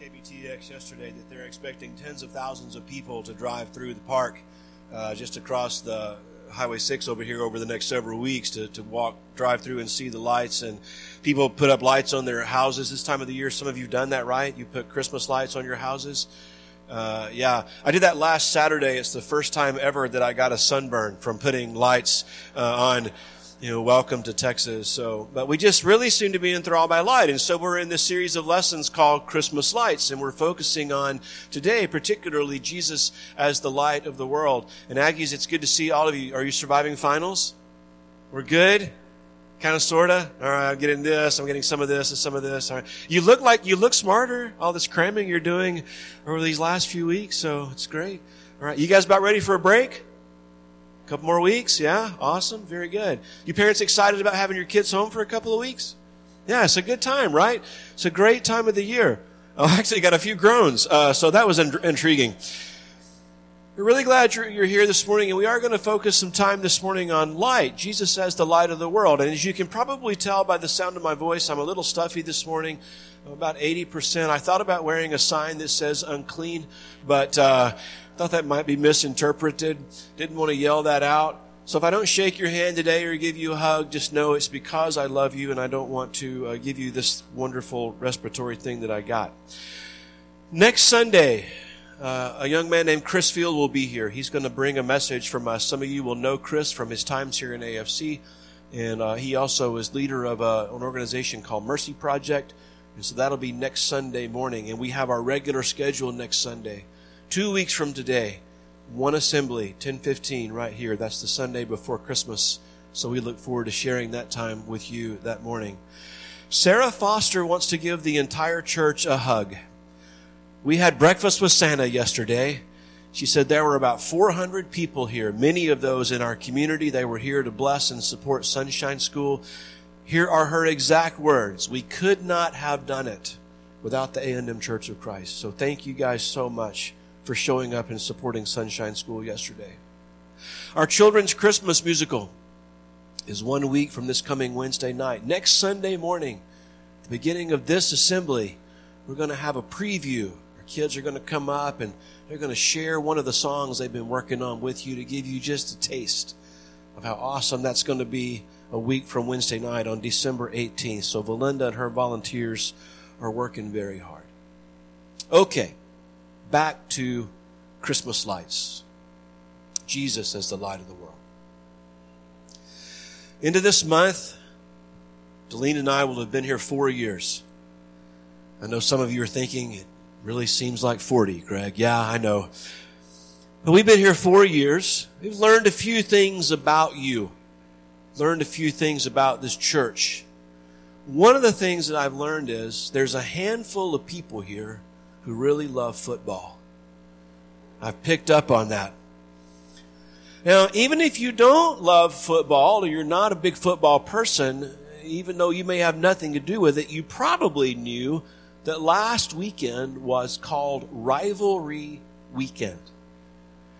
KBTX yesterday that they're expecting tens of thousands of people to drive through the park uh, just across the Highway 6 over here over the next several weeks to, to walk, drive through and see the lights. And people put up lights on their houses this time of the year. Some of you have done that, right? You put Christmas lights on your houses. Uh, yeah, I did that last Saturday. It's the first time ever that I got a sunburn from putting lights uh, on you know, welcome to Texas. So, but we just really seem to be enthralled by light. And so we're in this series of lessons called Christmas Lights. And we're focusing on today, particularly Jesus as the light of the world. And Aggies, it's good to see all of you. Are you surviving finals? We're good? Kind of, sorta? All right, I'm getting this. I'm getting some of this and some of this. All right. You look like, you look smarter. All this cramming you're doing over these last few weeks. So it's great. All right. You guys about ready for a break? Couple more weeks? Yeah, awesome, very good. You parents excited about having your kids home for a couple of weeks? Yeah, it's a good time, right? It's a great time of the year. Oh, actually, got a few groans, uh, so that was in- intriguing. We're really glad you're, you're here this morning, and we are going to focus some time this morning on light. Jesus says the light of the world. And as you can probably tell by the sound of my voice, I'm a little stuffy this morning. I'm about 80%. I thought about wearing a sign that says unclean, but uh, Thought that might be misinterpreted. Didn't want to yell that out. So if I don't shake your hand today or give you a hug, just know it's because I love you and I don't want to uh, give you this wonderful respiratory thing that I got. Next Sunday, uh, a young man named Chris Field will be here. He's going to bring a message from us. Some of you will know Chris from his times here in AFC. And uh, he also is leader of a, an organization called Mercy Project. And so that'll be next Sunday morning. And we have our regular schedule next Sunday. Two weeks from today, one assembly, 1015, right here. That's the Sunday before Christmas. So we look forward to sharing that time with you that morning. Sarah Foster wants to give the entire church a hug. We had breakfast with Santa yesterday. She said there were about 400 people here, many of those in our community. They were here to bless and support Sunshine School. Here are her exact words. We could not have done it without the A&M Church of Christ. So thank you guys so much for showing up and supporting Sunshine School yesterday. Our children's Christmas musical is one week from this coming Wednesday night. Next Sunday morning, the beginning of this assembly, we're going to have a preview. Our kids are going to come up and they're going to share one of the songs they've been working on with you to give you just a taste of how awesome that's going to be a week from Wednesday night on December 18th. So Valinda and her volunteers are working very hard. Okay back to Christmas lights. Jesus as the light of the world. Into this month, Deline and I will have been here four years. I know some of you are thinking it really seems like 40, Greg. Yeah, I know. But we've been here four years. We've learned a few things about you, learned a few things about this church. One of the things that I've learned is there's a handful of people here who really love football. I've picked up on that. Now, even if you don't love football or you're not a big football person, even though you may have nothing to do with it, you probably knew that last weekend was called Rivalry Weekend.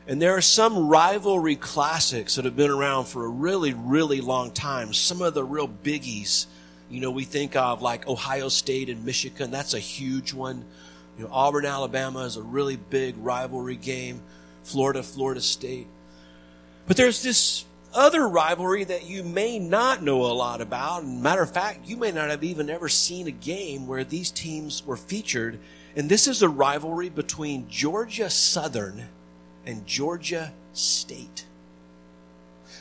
And there are some rivalry classics that have been around for a really, really long time. Some of the real biggies, you know, we think of like Ohio State and Michigan. That's a huge one. You know, Auburn, Alabama is a really big rivalry game. Florida, Florida State. But there's this other rivalry that you may not know a lot about. And matter of fact, you may not have even ever seen a game where these teams were featured. And this is a rivalry between Georgia Southern and Georgia State.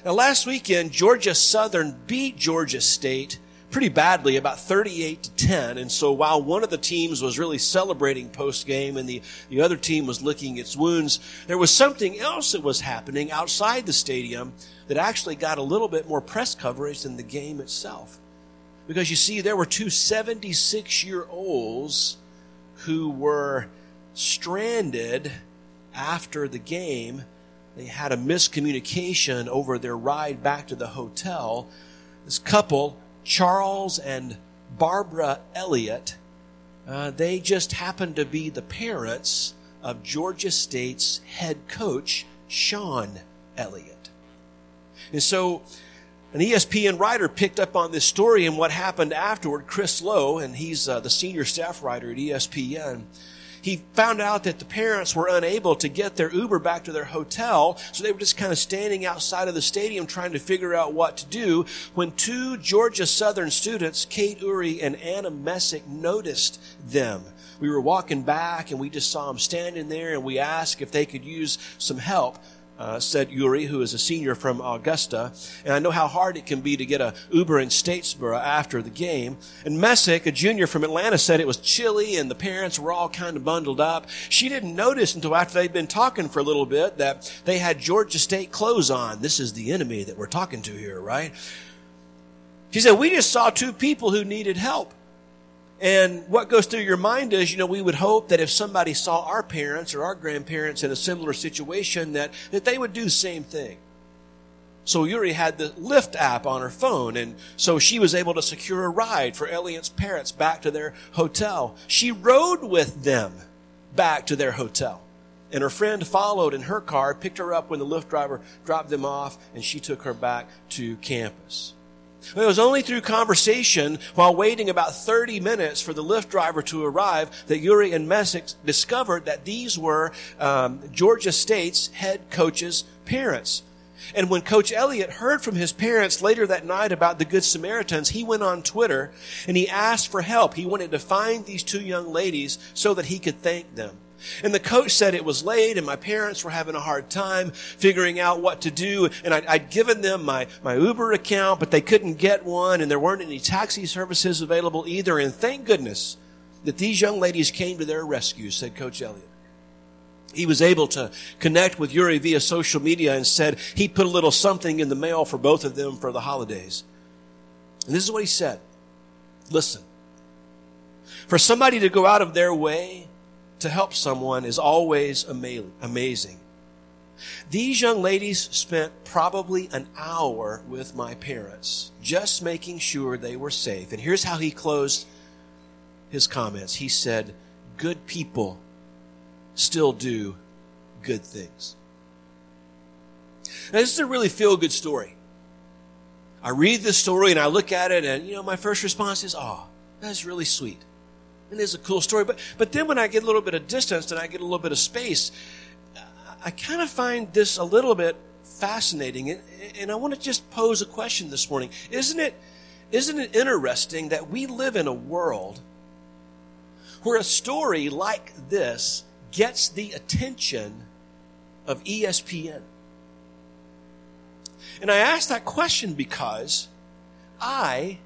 Now, last weekend, Georgia Southern beat Georgia State pretty badly, about 38 to 10. And so while one of the teams was really celebrating post game and the, the other team was licking its wounds, there was something else that was happening outside the stadium that actually got a little bit more press coverage than the game itself. Because you see, there were two 76 year olds who were stranded after the game. They had a miscommunication over their ride back to the hotel. This couple Charles and Barbara Elliott, uh, they just happened to be the parents of Georgia State's head coach, Shawn Elliott. And so An ESPN writer picked up on this story and what happened afterward. Chris Low, and he's uh, the senior staff writer at ESPN. He found out that the parents were unable to get their Uber back to their hotel, so they were just kind of standing outside of the stadium trying to figure out what to do when two Georgia Southern students, Kate Uri and Anna Messick, noticed them. We were walking back and we just saw them standing there and we asked if they could use some help uh, said Yuri, who is a senior from Augusta. And I know how hard it can be to get a Uber in Statesboro after the game. And Messick, a junior from Atlanta, said it was chilly and the parents were all kind of bundled up. She didn't notice until after they'd been talking for a little bit that they had Georgia State clothes on. This is the enemy that we're talking to here, right? She said, we just saw two people who needed help. And what goes through your mind is, you know, we would hope that if somebody saw our parents or our grandparents in a similar situation, that, that they would do the same thing. So Yuri had the Lyft app on her phone, and so she was able to secure a ride for Elliott's parents back to their hotel. She rode with them back to their hotel. And her friend followed in her car, picked her up when the Lyft driver dropped them off, and she took her back to campus. It was only through conversation while waiting about 30 minutes for the Lyft driver to arrive that Yuri and Messick discovered that these were um, Georgia State's head coach's parents. And when Coach Elliott heard from his parents later that night about the Good Samaritans, he went on Twitter and he asked for help. He wanted to find these two young ladies so that he could thank them. And the coach said it was late and my parents were having a hard time figuring out what to do. And I'd, I'd, given them my, my Uber account, but they couldn't get one and there weren't any taxi services available either. And thank goodness that these young ladies came to their rescue, said Coach Elliott. He was able to connect with Yuri via social media and said he put a little something in the mail for both of them for the holidays. And this is what he said. Listen. For somebody to go out of their way to help someone is always amazing. These young ladies spent probably an hour with my parents, just making sure they were safe. And here's how he closed his comments. He said, Good people still do good things. Now, this is a really feel good story. I read this story and I look at it, and, you know, my first response is, Oh, that's really sweet. It is a cool story. But, but then when I get a little bit of distance and I get a little bit of space, I kind of find this a little bit fascinating. And, and I want to just pose a question this morning. Isn't it, isn't it interesting that we live in a world where a story like this gets the attention of ESPN? And I ask that question because I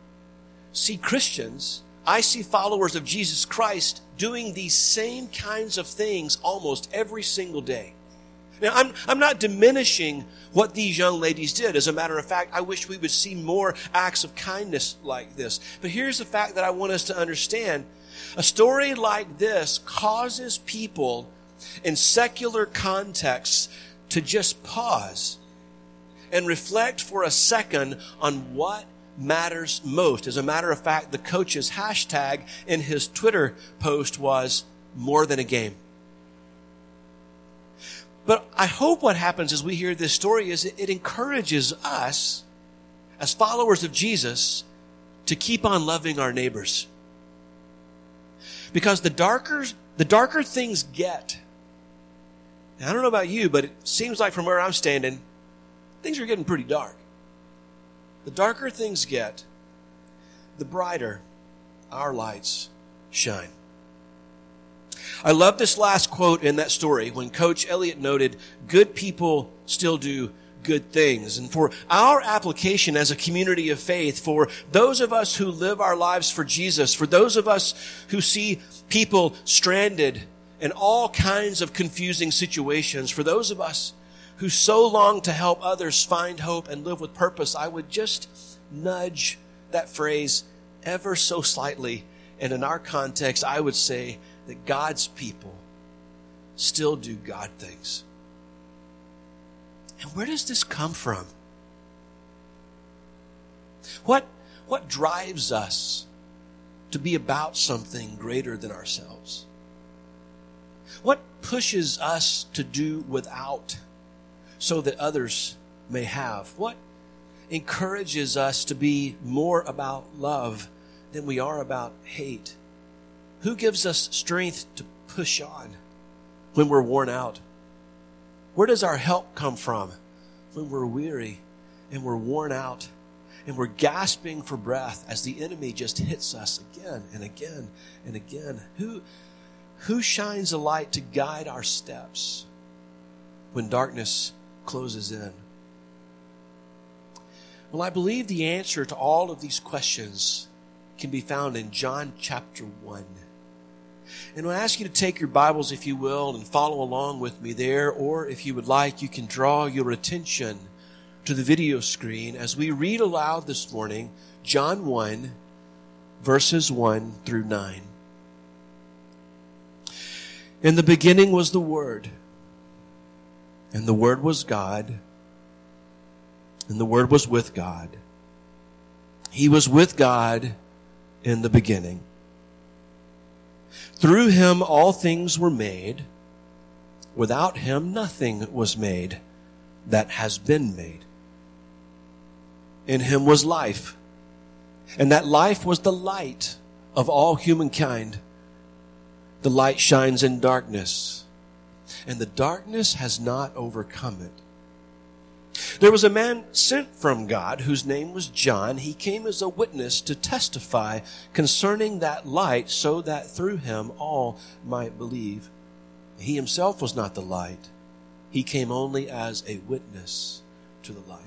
see Christians I see followers of Jesus Christ doing these same kinds of things almost every single day. Now, I'm, I'm not diminishing what these young ladies did. As a matter of fact, I wish we would see more acts of kindness like this. But here's the fact that I want us to understand. A story like this causes people in secular contexts to just pause and reflect for a second on what matters most. As a matter of fact, the coach's hashtag in his Twitter post was more than a game. But I hope what happens as we hear this story is it encourages us as followers of Jesus to keep on loving our neighbors. Because the darker, the darker things get, I don't know about you, but it seems like from where I'm standing, things are getting pretty dark. The darker things get, the brighter our lights shine. I love this last quote in that story when Coach Elliott noted, good people still do good things. And for our application as a community of faith, for those of us who live our lives for Jesus, for those of us who see people stranded in all kinds of confusing situations, for those of us who so long to help others find hope and live with purpose, I would just nudge that phrase ever so slightly. And in our context, I would say that God's people still do God things. And where does this come from? What, what drives us to be about something greater than ourselves? What pushes us to do without so that others may have? What encourages us to be more about love than we are about hate? Who gives us strength to push on when we're worn out? Where does our help come from when we're weary and we're worn out and we're gasping for breath as the enemy just hits us again and again and again? Who, who shines a light to guide our steps when darkness closes in? Well, I believe the answer to all of these questions can be found in John chapter 1. And I ask you to take your Bibles, if you will, and follow along with me there, or if you would like, you can draw your attention to the video screen as we read aloud this morning John 1, verses 1 through 9. In the beginning was the Word, and the Word was God, and the Word was with God. He was with God in the beginning. Through him all things were made. Without him nothing was made that has been made. In him was life, and that life was the light of all humankind. The light shines in darkness, and the darkness has not overcome it. There was a man sent from God whose name was John. He came as a witness to testify concerning that light so that through him all might believe. He himself was not the light. He came only as a witness to the light.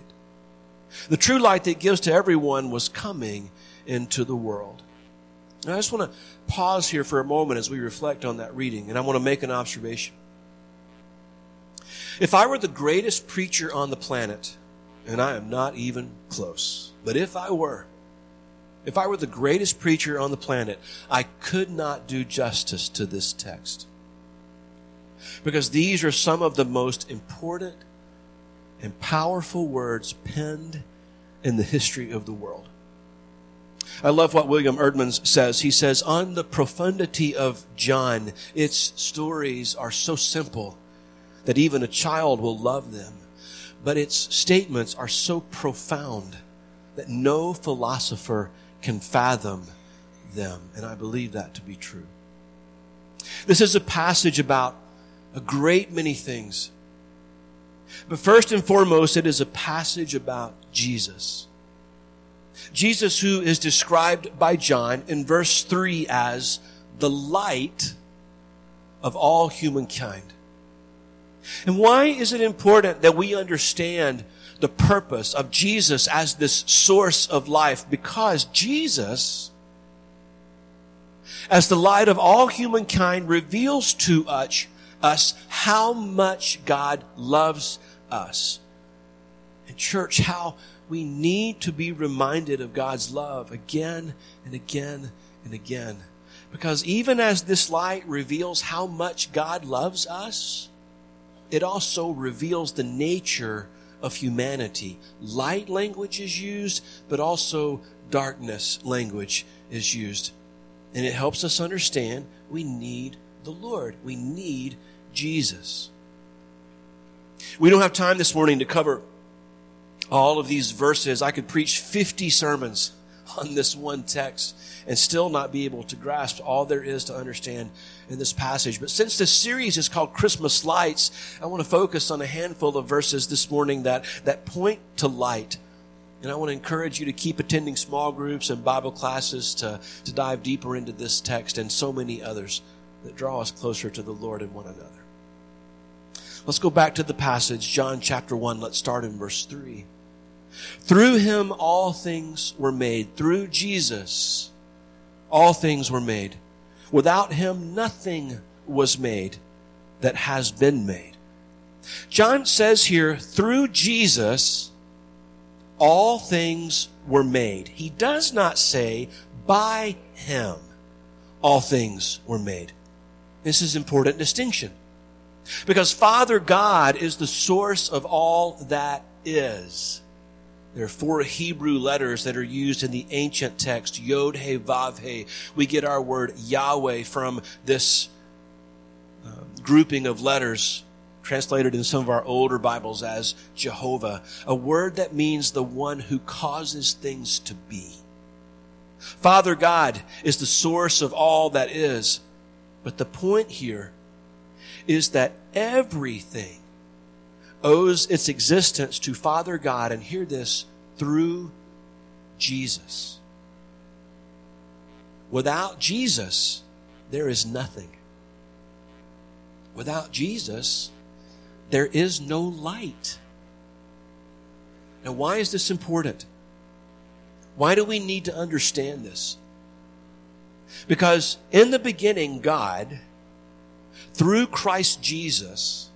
The true light that gives to everyone was coming into the world. I just want to pause here for a moment as we reflect on that reading, and I want to make an observation. If I were the greatest preacher on the planet, and I am not even close, but if I were, if I were the greatest preacher on the planet, I could not do justice to this text. Because these are some of the most important and powerful words penned in the history of the world. I love what William Erdman's says. He says, On the profundity of John, its stories are so simple that even a child will love them. But its statements are so profound that no philosopher can fathom them. And I believe that to be true. This is a passage about a great many things. But first and foremost, it is a passage about Jesus. Jesus, who is described by John in verse 3 as the light of all humankind. And why is it important that we understand the purpose of Jesus as this source of life? Because Jesus, as the light of all humankind, reveals to us, us how much God loves us. And church, how we need to be reminded of God's love again and again and again. Because even as this light reveals how much God loves us, it also reveals the nature of humanity. Light language is used, but also darkness language is used. And it helps us understand we need the Lord. We need Jesus. We don't have time this morning to cover all of these verses. I could preach 50 sermons on this one text and still not be able to grasp all there is to understand in this passage. But since this series is called Christmas Lights, I want to focus on a handful of verses this morning that, that point to light. And I want to encourage you to keep attending small groups and Bible classes to, to dive deeper into this text and so many others that draw us closer to the Lord and one another. Let's go back to the passage, John chapter 1. Let's start in verse 3. Through him all things were made. Through Jesus, all things were made. Without him, nothing was made that has been made. John says here, through Jesus, all things were made. He does not say, by him, all things were made. This is important distinction. Because Father God is the source of all that is. There are four Hebrew letters that are used in the ancient text, Yod He Vav He. We get our word Yahweh from this um, grouping of letters translated in some of our older Bibles as Jehovah, a word that means the one who causes things to be. Father God is the source of all that is. But the point here is that everything owes its existence to Father God, and hear this, through Jesus. Without Jesus, there is nothing. Without Jesus, there is no light. Now, why is this important? Why do we need to understand this? Because in the beginning, God, through Christ Jesus,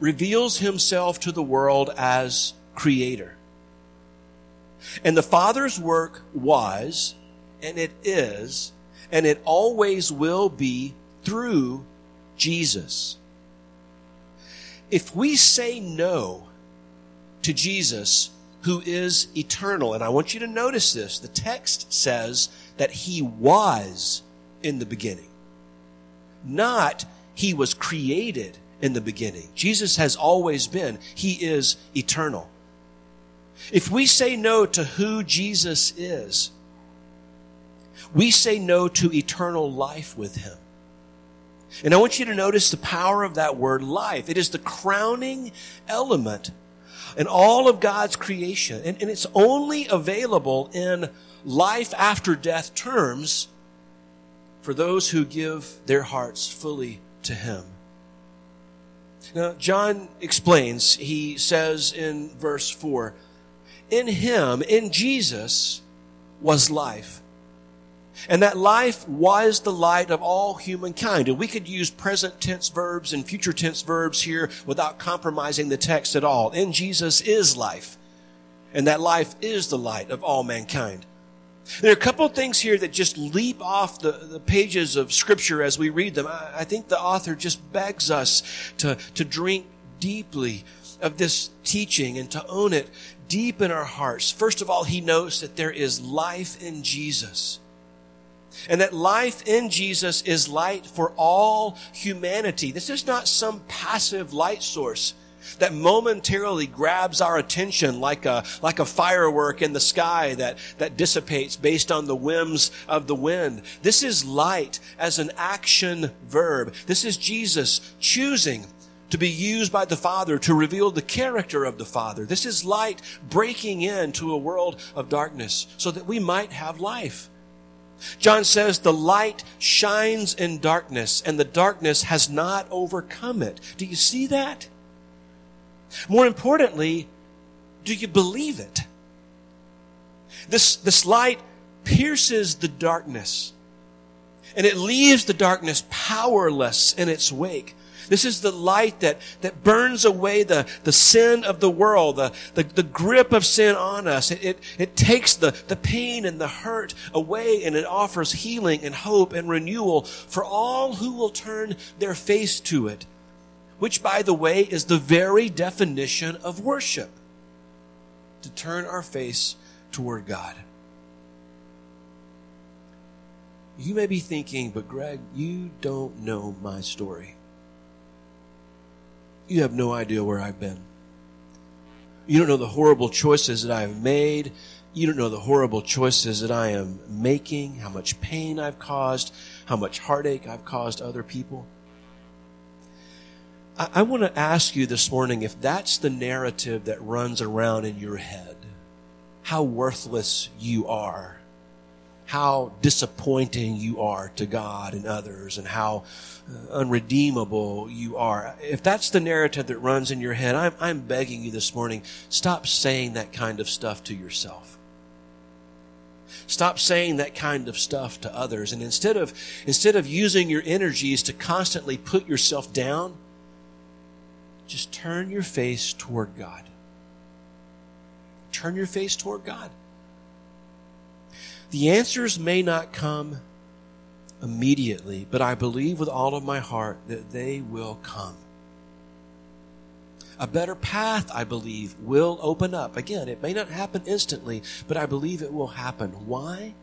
reveals himself to the world as creator. And the Father's work was, and it is, and it always will be through Jesus. If we say no to Jesus, who is eternal, and I want you to notice this, the text says that he was in the beginning, not he was created in the beginning. Jesus has always been, he is eternal. If we say no to who Jesus is, we say no to eternal life with him. And I want you to notice the power of that word life. It is the crowning element in all of God's creation. And, and, it's only available in life after death terms for those who give their hearts fully to Him. Now, John explains, he says in verse 4, in Him, in Jesus, was life and that life was the light of all humankind. And we could use present tense verbs and future tense verbs here without compromising the text at all. In Jesus is life. And that life is the light of all mankind. There are a couple of things here that just leap off the, the pages of Scripture as we read them. I, I think the author just begs us to, to drink deeply of this teaching and to own it deep in our hearts. First of all, he knows that there is life in Jesus and that life in Jesus is light for all humanity. This is not some passive light source that momentarily grabs our attention like a, like a firework in the sky that, that dissipates based on the whims of the wind. This is light as an action verb. This is Jesus choosing to be used by the Father to reveal the character of the Father. This is light breaking into a world of darkness so that we might have life. John says the light shines in darkness and the darkness has not overcome it. Do you see that? More importantly, do you believe it? This, this light pierces the darkness and it leaves the darkness powerless in its wake. This is the light that, that burns away the, the sin of the world, the, the, the grip of sin on us. It, it, it takes the, the pain and the hurt away and it offers healing and hope and renewal for all who will turn their face to it. Which, by the way, is the very definition of worship. To turn our face toward God. You may be thinking, but Greg, you don't know my story. You have no idea where I've been. You don't know the horrible choices that I have made. You don't know the horrible choices that I am making, how much pain I've caused, how much heartache I've caused other people. I, I want to ask you this morning if that's the narrative that runs around in your head, how worthless you are how disappointing you are to God and others and how uh, unredeemable you are. If that's the narrative that runs in your head, I'm, I'm begging you this morning, stop saying that kind of stuff to yourself. Stop saying that kind of stuff to others. And instead of, instead of using your energies to constantly put yourself down, just turn your face toward God. Turn your face toward God. The answers may not come immediately, but I believe with all of my heart that they will come. A better path, I believe, will open up. Again, it may not happen instantly, but I believe it will happen. Why?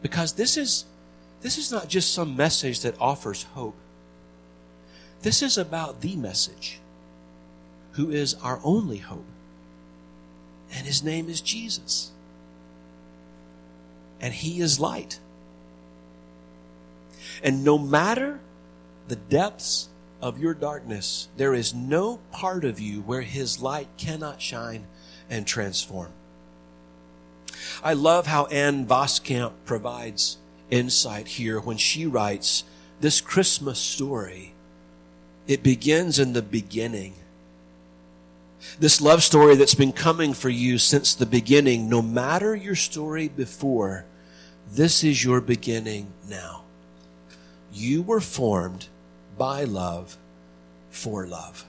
Because this is, this is not just some message that offers hope. This is about the message, who is our only hope. And his name is Jesus. And he is light. And no matter the depths of your darkness, there is no part of you where his light cannot shine and transform. I love how Ann Voskamp provides insight here when she writes this Christmas story. It begins in the beginning. This love story that's been coming for you since the beginning, no matter your story before, this is your beginning now. You were formed by love for love.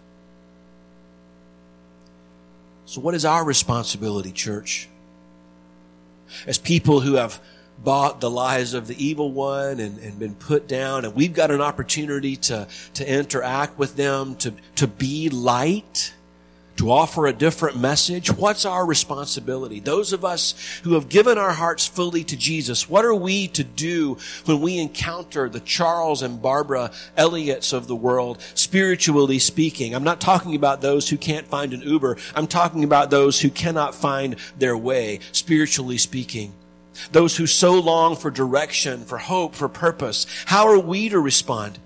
So, what is our responsibility, church? As people who have bought the lies of the evil one and, and been put down, and we've got an opportunity to, to interact with them, to, to be light to offer a different message, what's our responsibility? Those of us who have given our hearts fully to Jesus, what are we to do when we encounter the Charles and Barbara Elliotts of the world, spiritually speaking? I'm not talking about those who can't find an Uber. I'm talking about those who cannot find their way, spiritually speaking. Those who so long for direction, for hope, for purpose. How are we to respond?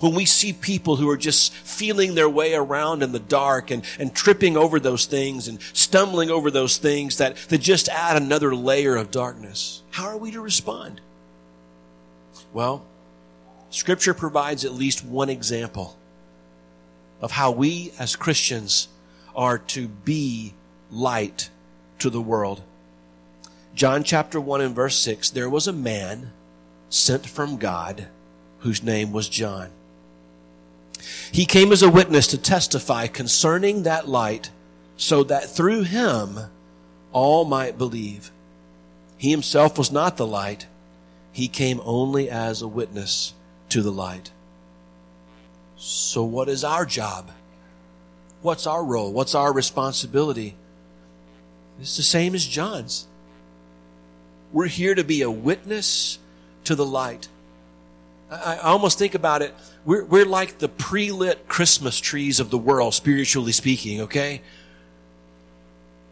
when we see people who are just feeling their way around in the dark and, and tripping over those things and stumbling over those things that, that just add another layer of darkness, how are we to respond? Well, Scripture provides at least one example of how we as Christians are to be light to the world. John chapter 1 and verse 6 there was a man sent from God whose name was John. He came as a witness to testify concerning that light so that through him all might believe. He himself was not the light. He came only as a witness to the light. So what is our job? What's our role? What's our responsibility? It's the same as John's. We're here to be a witness to the light. I, almost think about it. We're, we're like the pre lit Christmas trees of the world, spiritually speaking, okay?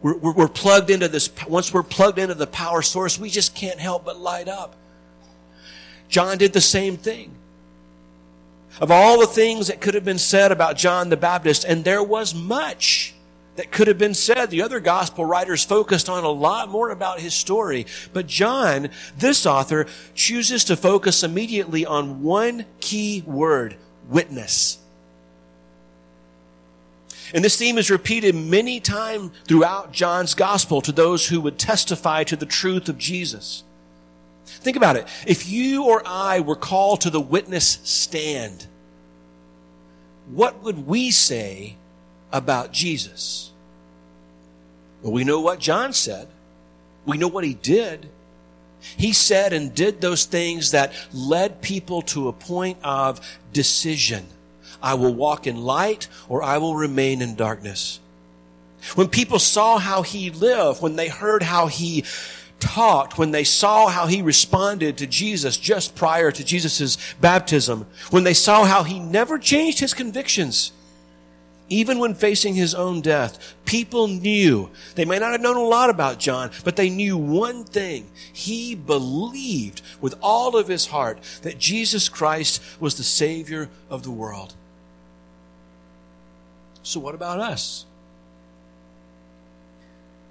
We're, we're, we're plugged into this, once we're plugged into the power source, we just can't help but light up. John did the same thing. Of all the things that could have been said about John the Baptist, and there was much that could have been said. The other gospel writers focused on a lot more about his story. But John, this author, chooses to focus immediately on one key word, witness. And this theme is repeated many times throughout John's gospel to those who would testify to the truth of Jesus. Think about it. If you or I were called to the witness stand, what would we say about Jesus? Well, we know what John said. We know what he did. He said and did those things that led people to a point of decision. I will walk in light or I will remain in darkness. When people saw how he lived, when they heard how he talked, when they saw how he responded to Jesus just prior to Jesus' baptism, when they saw how he never changed his convictions, even when facing his own death, people knew. They may not have known a lot about John, but they knew one thing. He believed with all of his heart that Jesus Christ was the Savior of the world. So, what about us?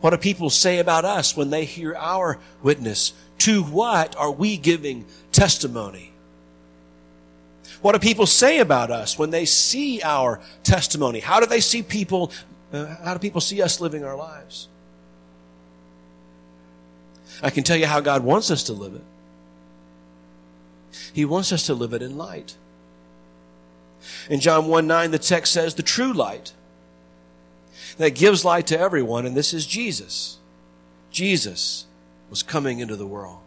What do people say about us when they hear our witness? To what are we giving testimony? What do people say about us when they see our testimony? How do they see people? Uh, how do people see us living our lives? I can tell you how God wants us to live it. He wants us to live it in light. In John 1 9, the text says, the true light that gives light to everyone, and this is Jesus. Jesus was coming into the world.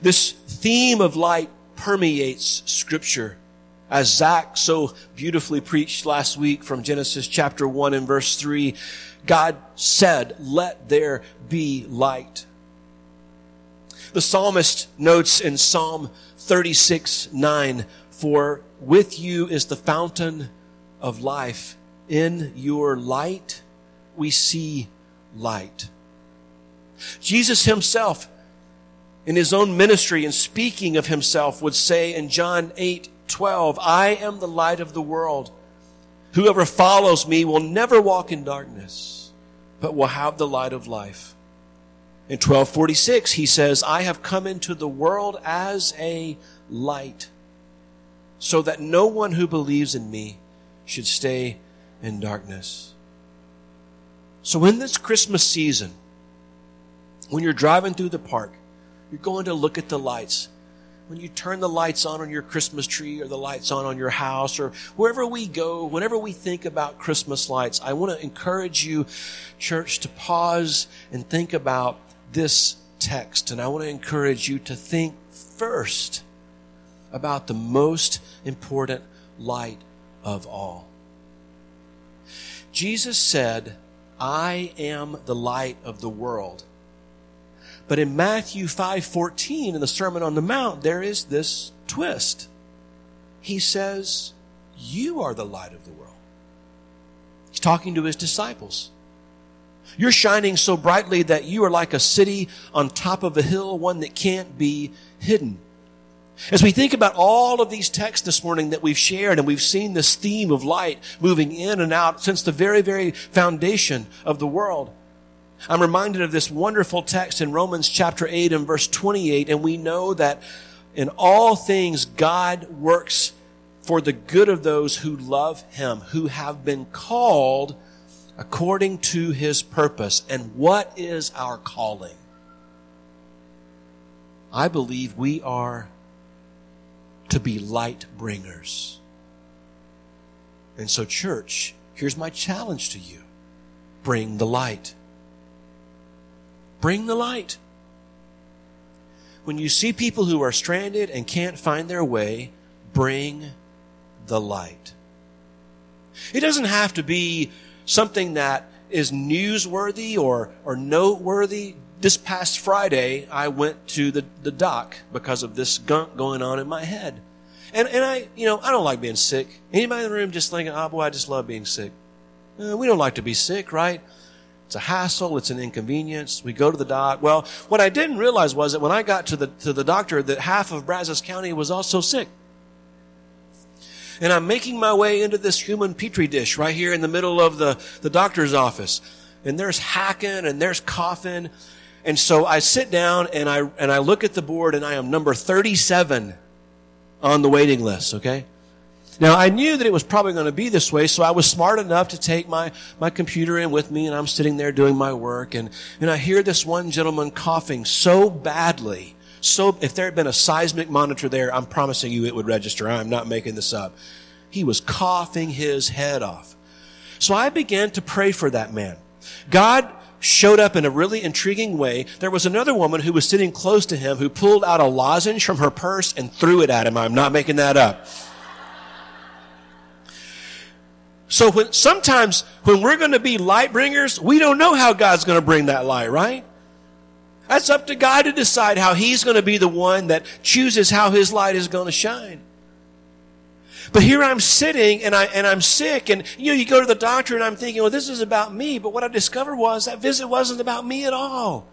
This theme of light permeates Scripture. As Zach so beautifully preached last week from Genesis chapter 1 and verse 3, God said, Let there be light. The psalmist notes in Psalm 36 9. For with you is the fountain of life. In your light, we see light. Jesus himself, in his own ministry and speaking of himself, would say in John 8 12, I am the light of the world. Whoever follows me will never walk in darkness, but will have the light of life. In 1246, he says, I have come into the world as a light, so that no one who believes in me should stay in darkness. So in this Christmas season, when you're driving through the park, you're going to look at the lights when you turn the lights on on your Christmas tree or the lights on on your house or wherever we go, whenever we think about Christmas lights, I want to encourage you, church, to pause and think about this text. And I want to encourage you to think first about the most important light of all. Jesus said, I am the light of the world. But in Matthew 5:14 in the Sermon on the Mount there is this twist. He says, "You are the light of the world." He's talking to his disciples. You're shining so brightly that you are like a city on top of a hill, one that can't be hidden. As we think about all of these texts this morning that we've shared and we've seen this theme of light moving in and out since the very, very foundation of the world, I'm reminded of this wonderful text in Romans chapter 8 and verse 28, and we know that in all things God works for the good of those who love Him, who have been called according to His purpose. And what is our calling? I believe we are to be light bringers. And so, church, here's my challenge to you bring the light. Bring the light. When you see people who are stranded and can't find their way, bring the light. It doesn't have to be something that is newsworthy or, or noteworthy. This past Friday, I went to the, the doc because of this gunk going on in my head. And, and I, you know, I don't like being sick. Anybody in the room just thinking, oh boy, I just love being sick. Uh, we don't like to be sick, right? It's a hassle. It's an inconvenience. We go to the doc. Well, what I didn't realize was that when I got to the, to the doctor, that half of Brazos County was also sick. And I'm making my way into this human petri dish right here in the middle of the, the doctor's office. And there's hacking and there's coughing. And so I sit down and I, and I look at the board and I am number 37 on the waiting list, okay? Now, I knew that it was probably going to be this way, so I was smart enough to take my, my computer in with me, and I'm sitting there doing my work, and, and I hear this one gentleman coughing so badly. So, if there had been a seismic monitor there, I'm promising you it would register. I'm not making this up. He was coughing his head off. So I began to pray for that man. God showed up in a really intriguing way. There was another woman who was sitting close to him who pulled out a lozenge from her purse and threw it at him. I'm not making that up. So when, sometimes when we're going to be light bringers, we don't know how God's going to bring that light, right? That's up to God to decide how He's going to be the one that chooses how His light is going to shine. But here I'm sitting and I and I'm sick and you know you go to the doctor and I'm thinking, well, this is about me. But what I discovered was that visit wasn't about me at all.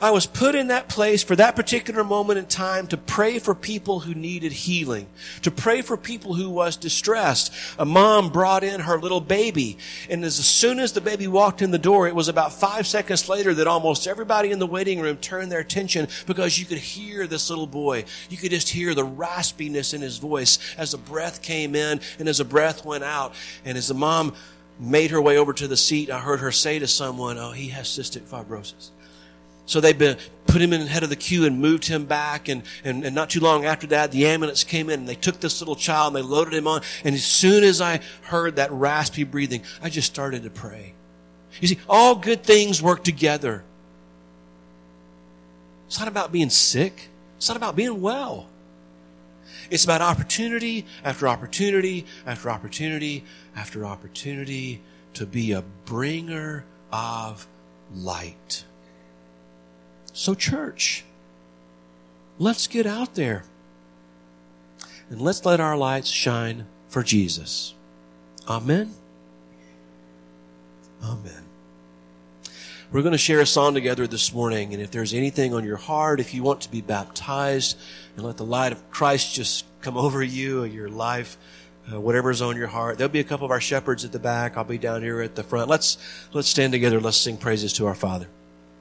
I was put in that place for that particular moment in time to pray for people who needed healing, to pray for people who was distressed. A mom brought in her little baby, and as soon as the baby walked in the door, it was about five seconds later that almost everybody in the waiting room turned their attention because you could hear this little boy. You could just hear the raspiness in his voice as the breath came in and as the breath went out. And as the mom made her way over to the seat, I heard her say to someone, Oh, he has cystic fibrosis. So they put him in the head of the queue and moved him back. And, and, and not too long after that, the ambulance came in and they took this little child and they loaded him on. And as soon as I heard that raspy breathing, I just started to pray. You see, all good things work together. It's not about being sick. It's not about being well. It's about opportunity after opportunity after opportunity after opportunity to be a bringer of light. So, church, let's get out there and let's let our lights shine for Jesus. Amen. Amen. We're going to share a song together this morning, and if there's anything on your heart, if you want to be baptized and let the light of Christ just come over you your life, uh, whatever's on your heart, there'll be a couple of our shepherds at the back. I'll be down here at the front. Let's let's stand together. Let's sing praises to our Father.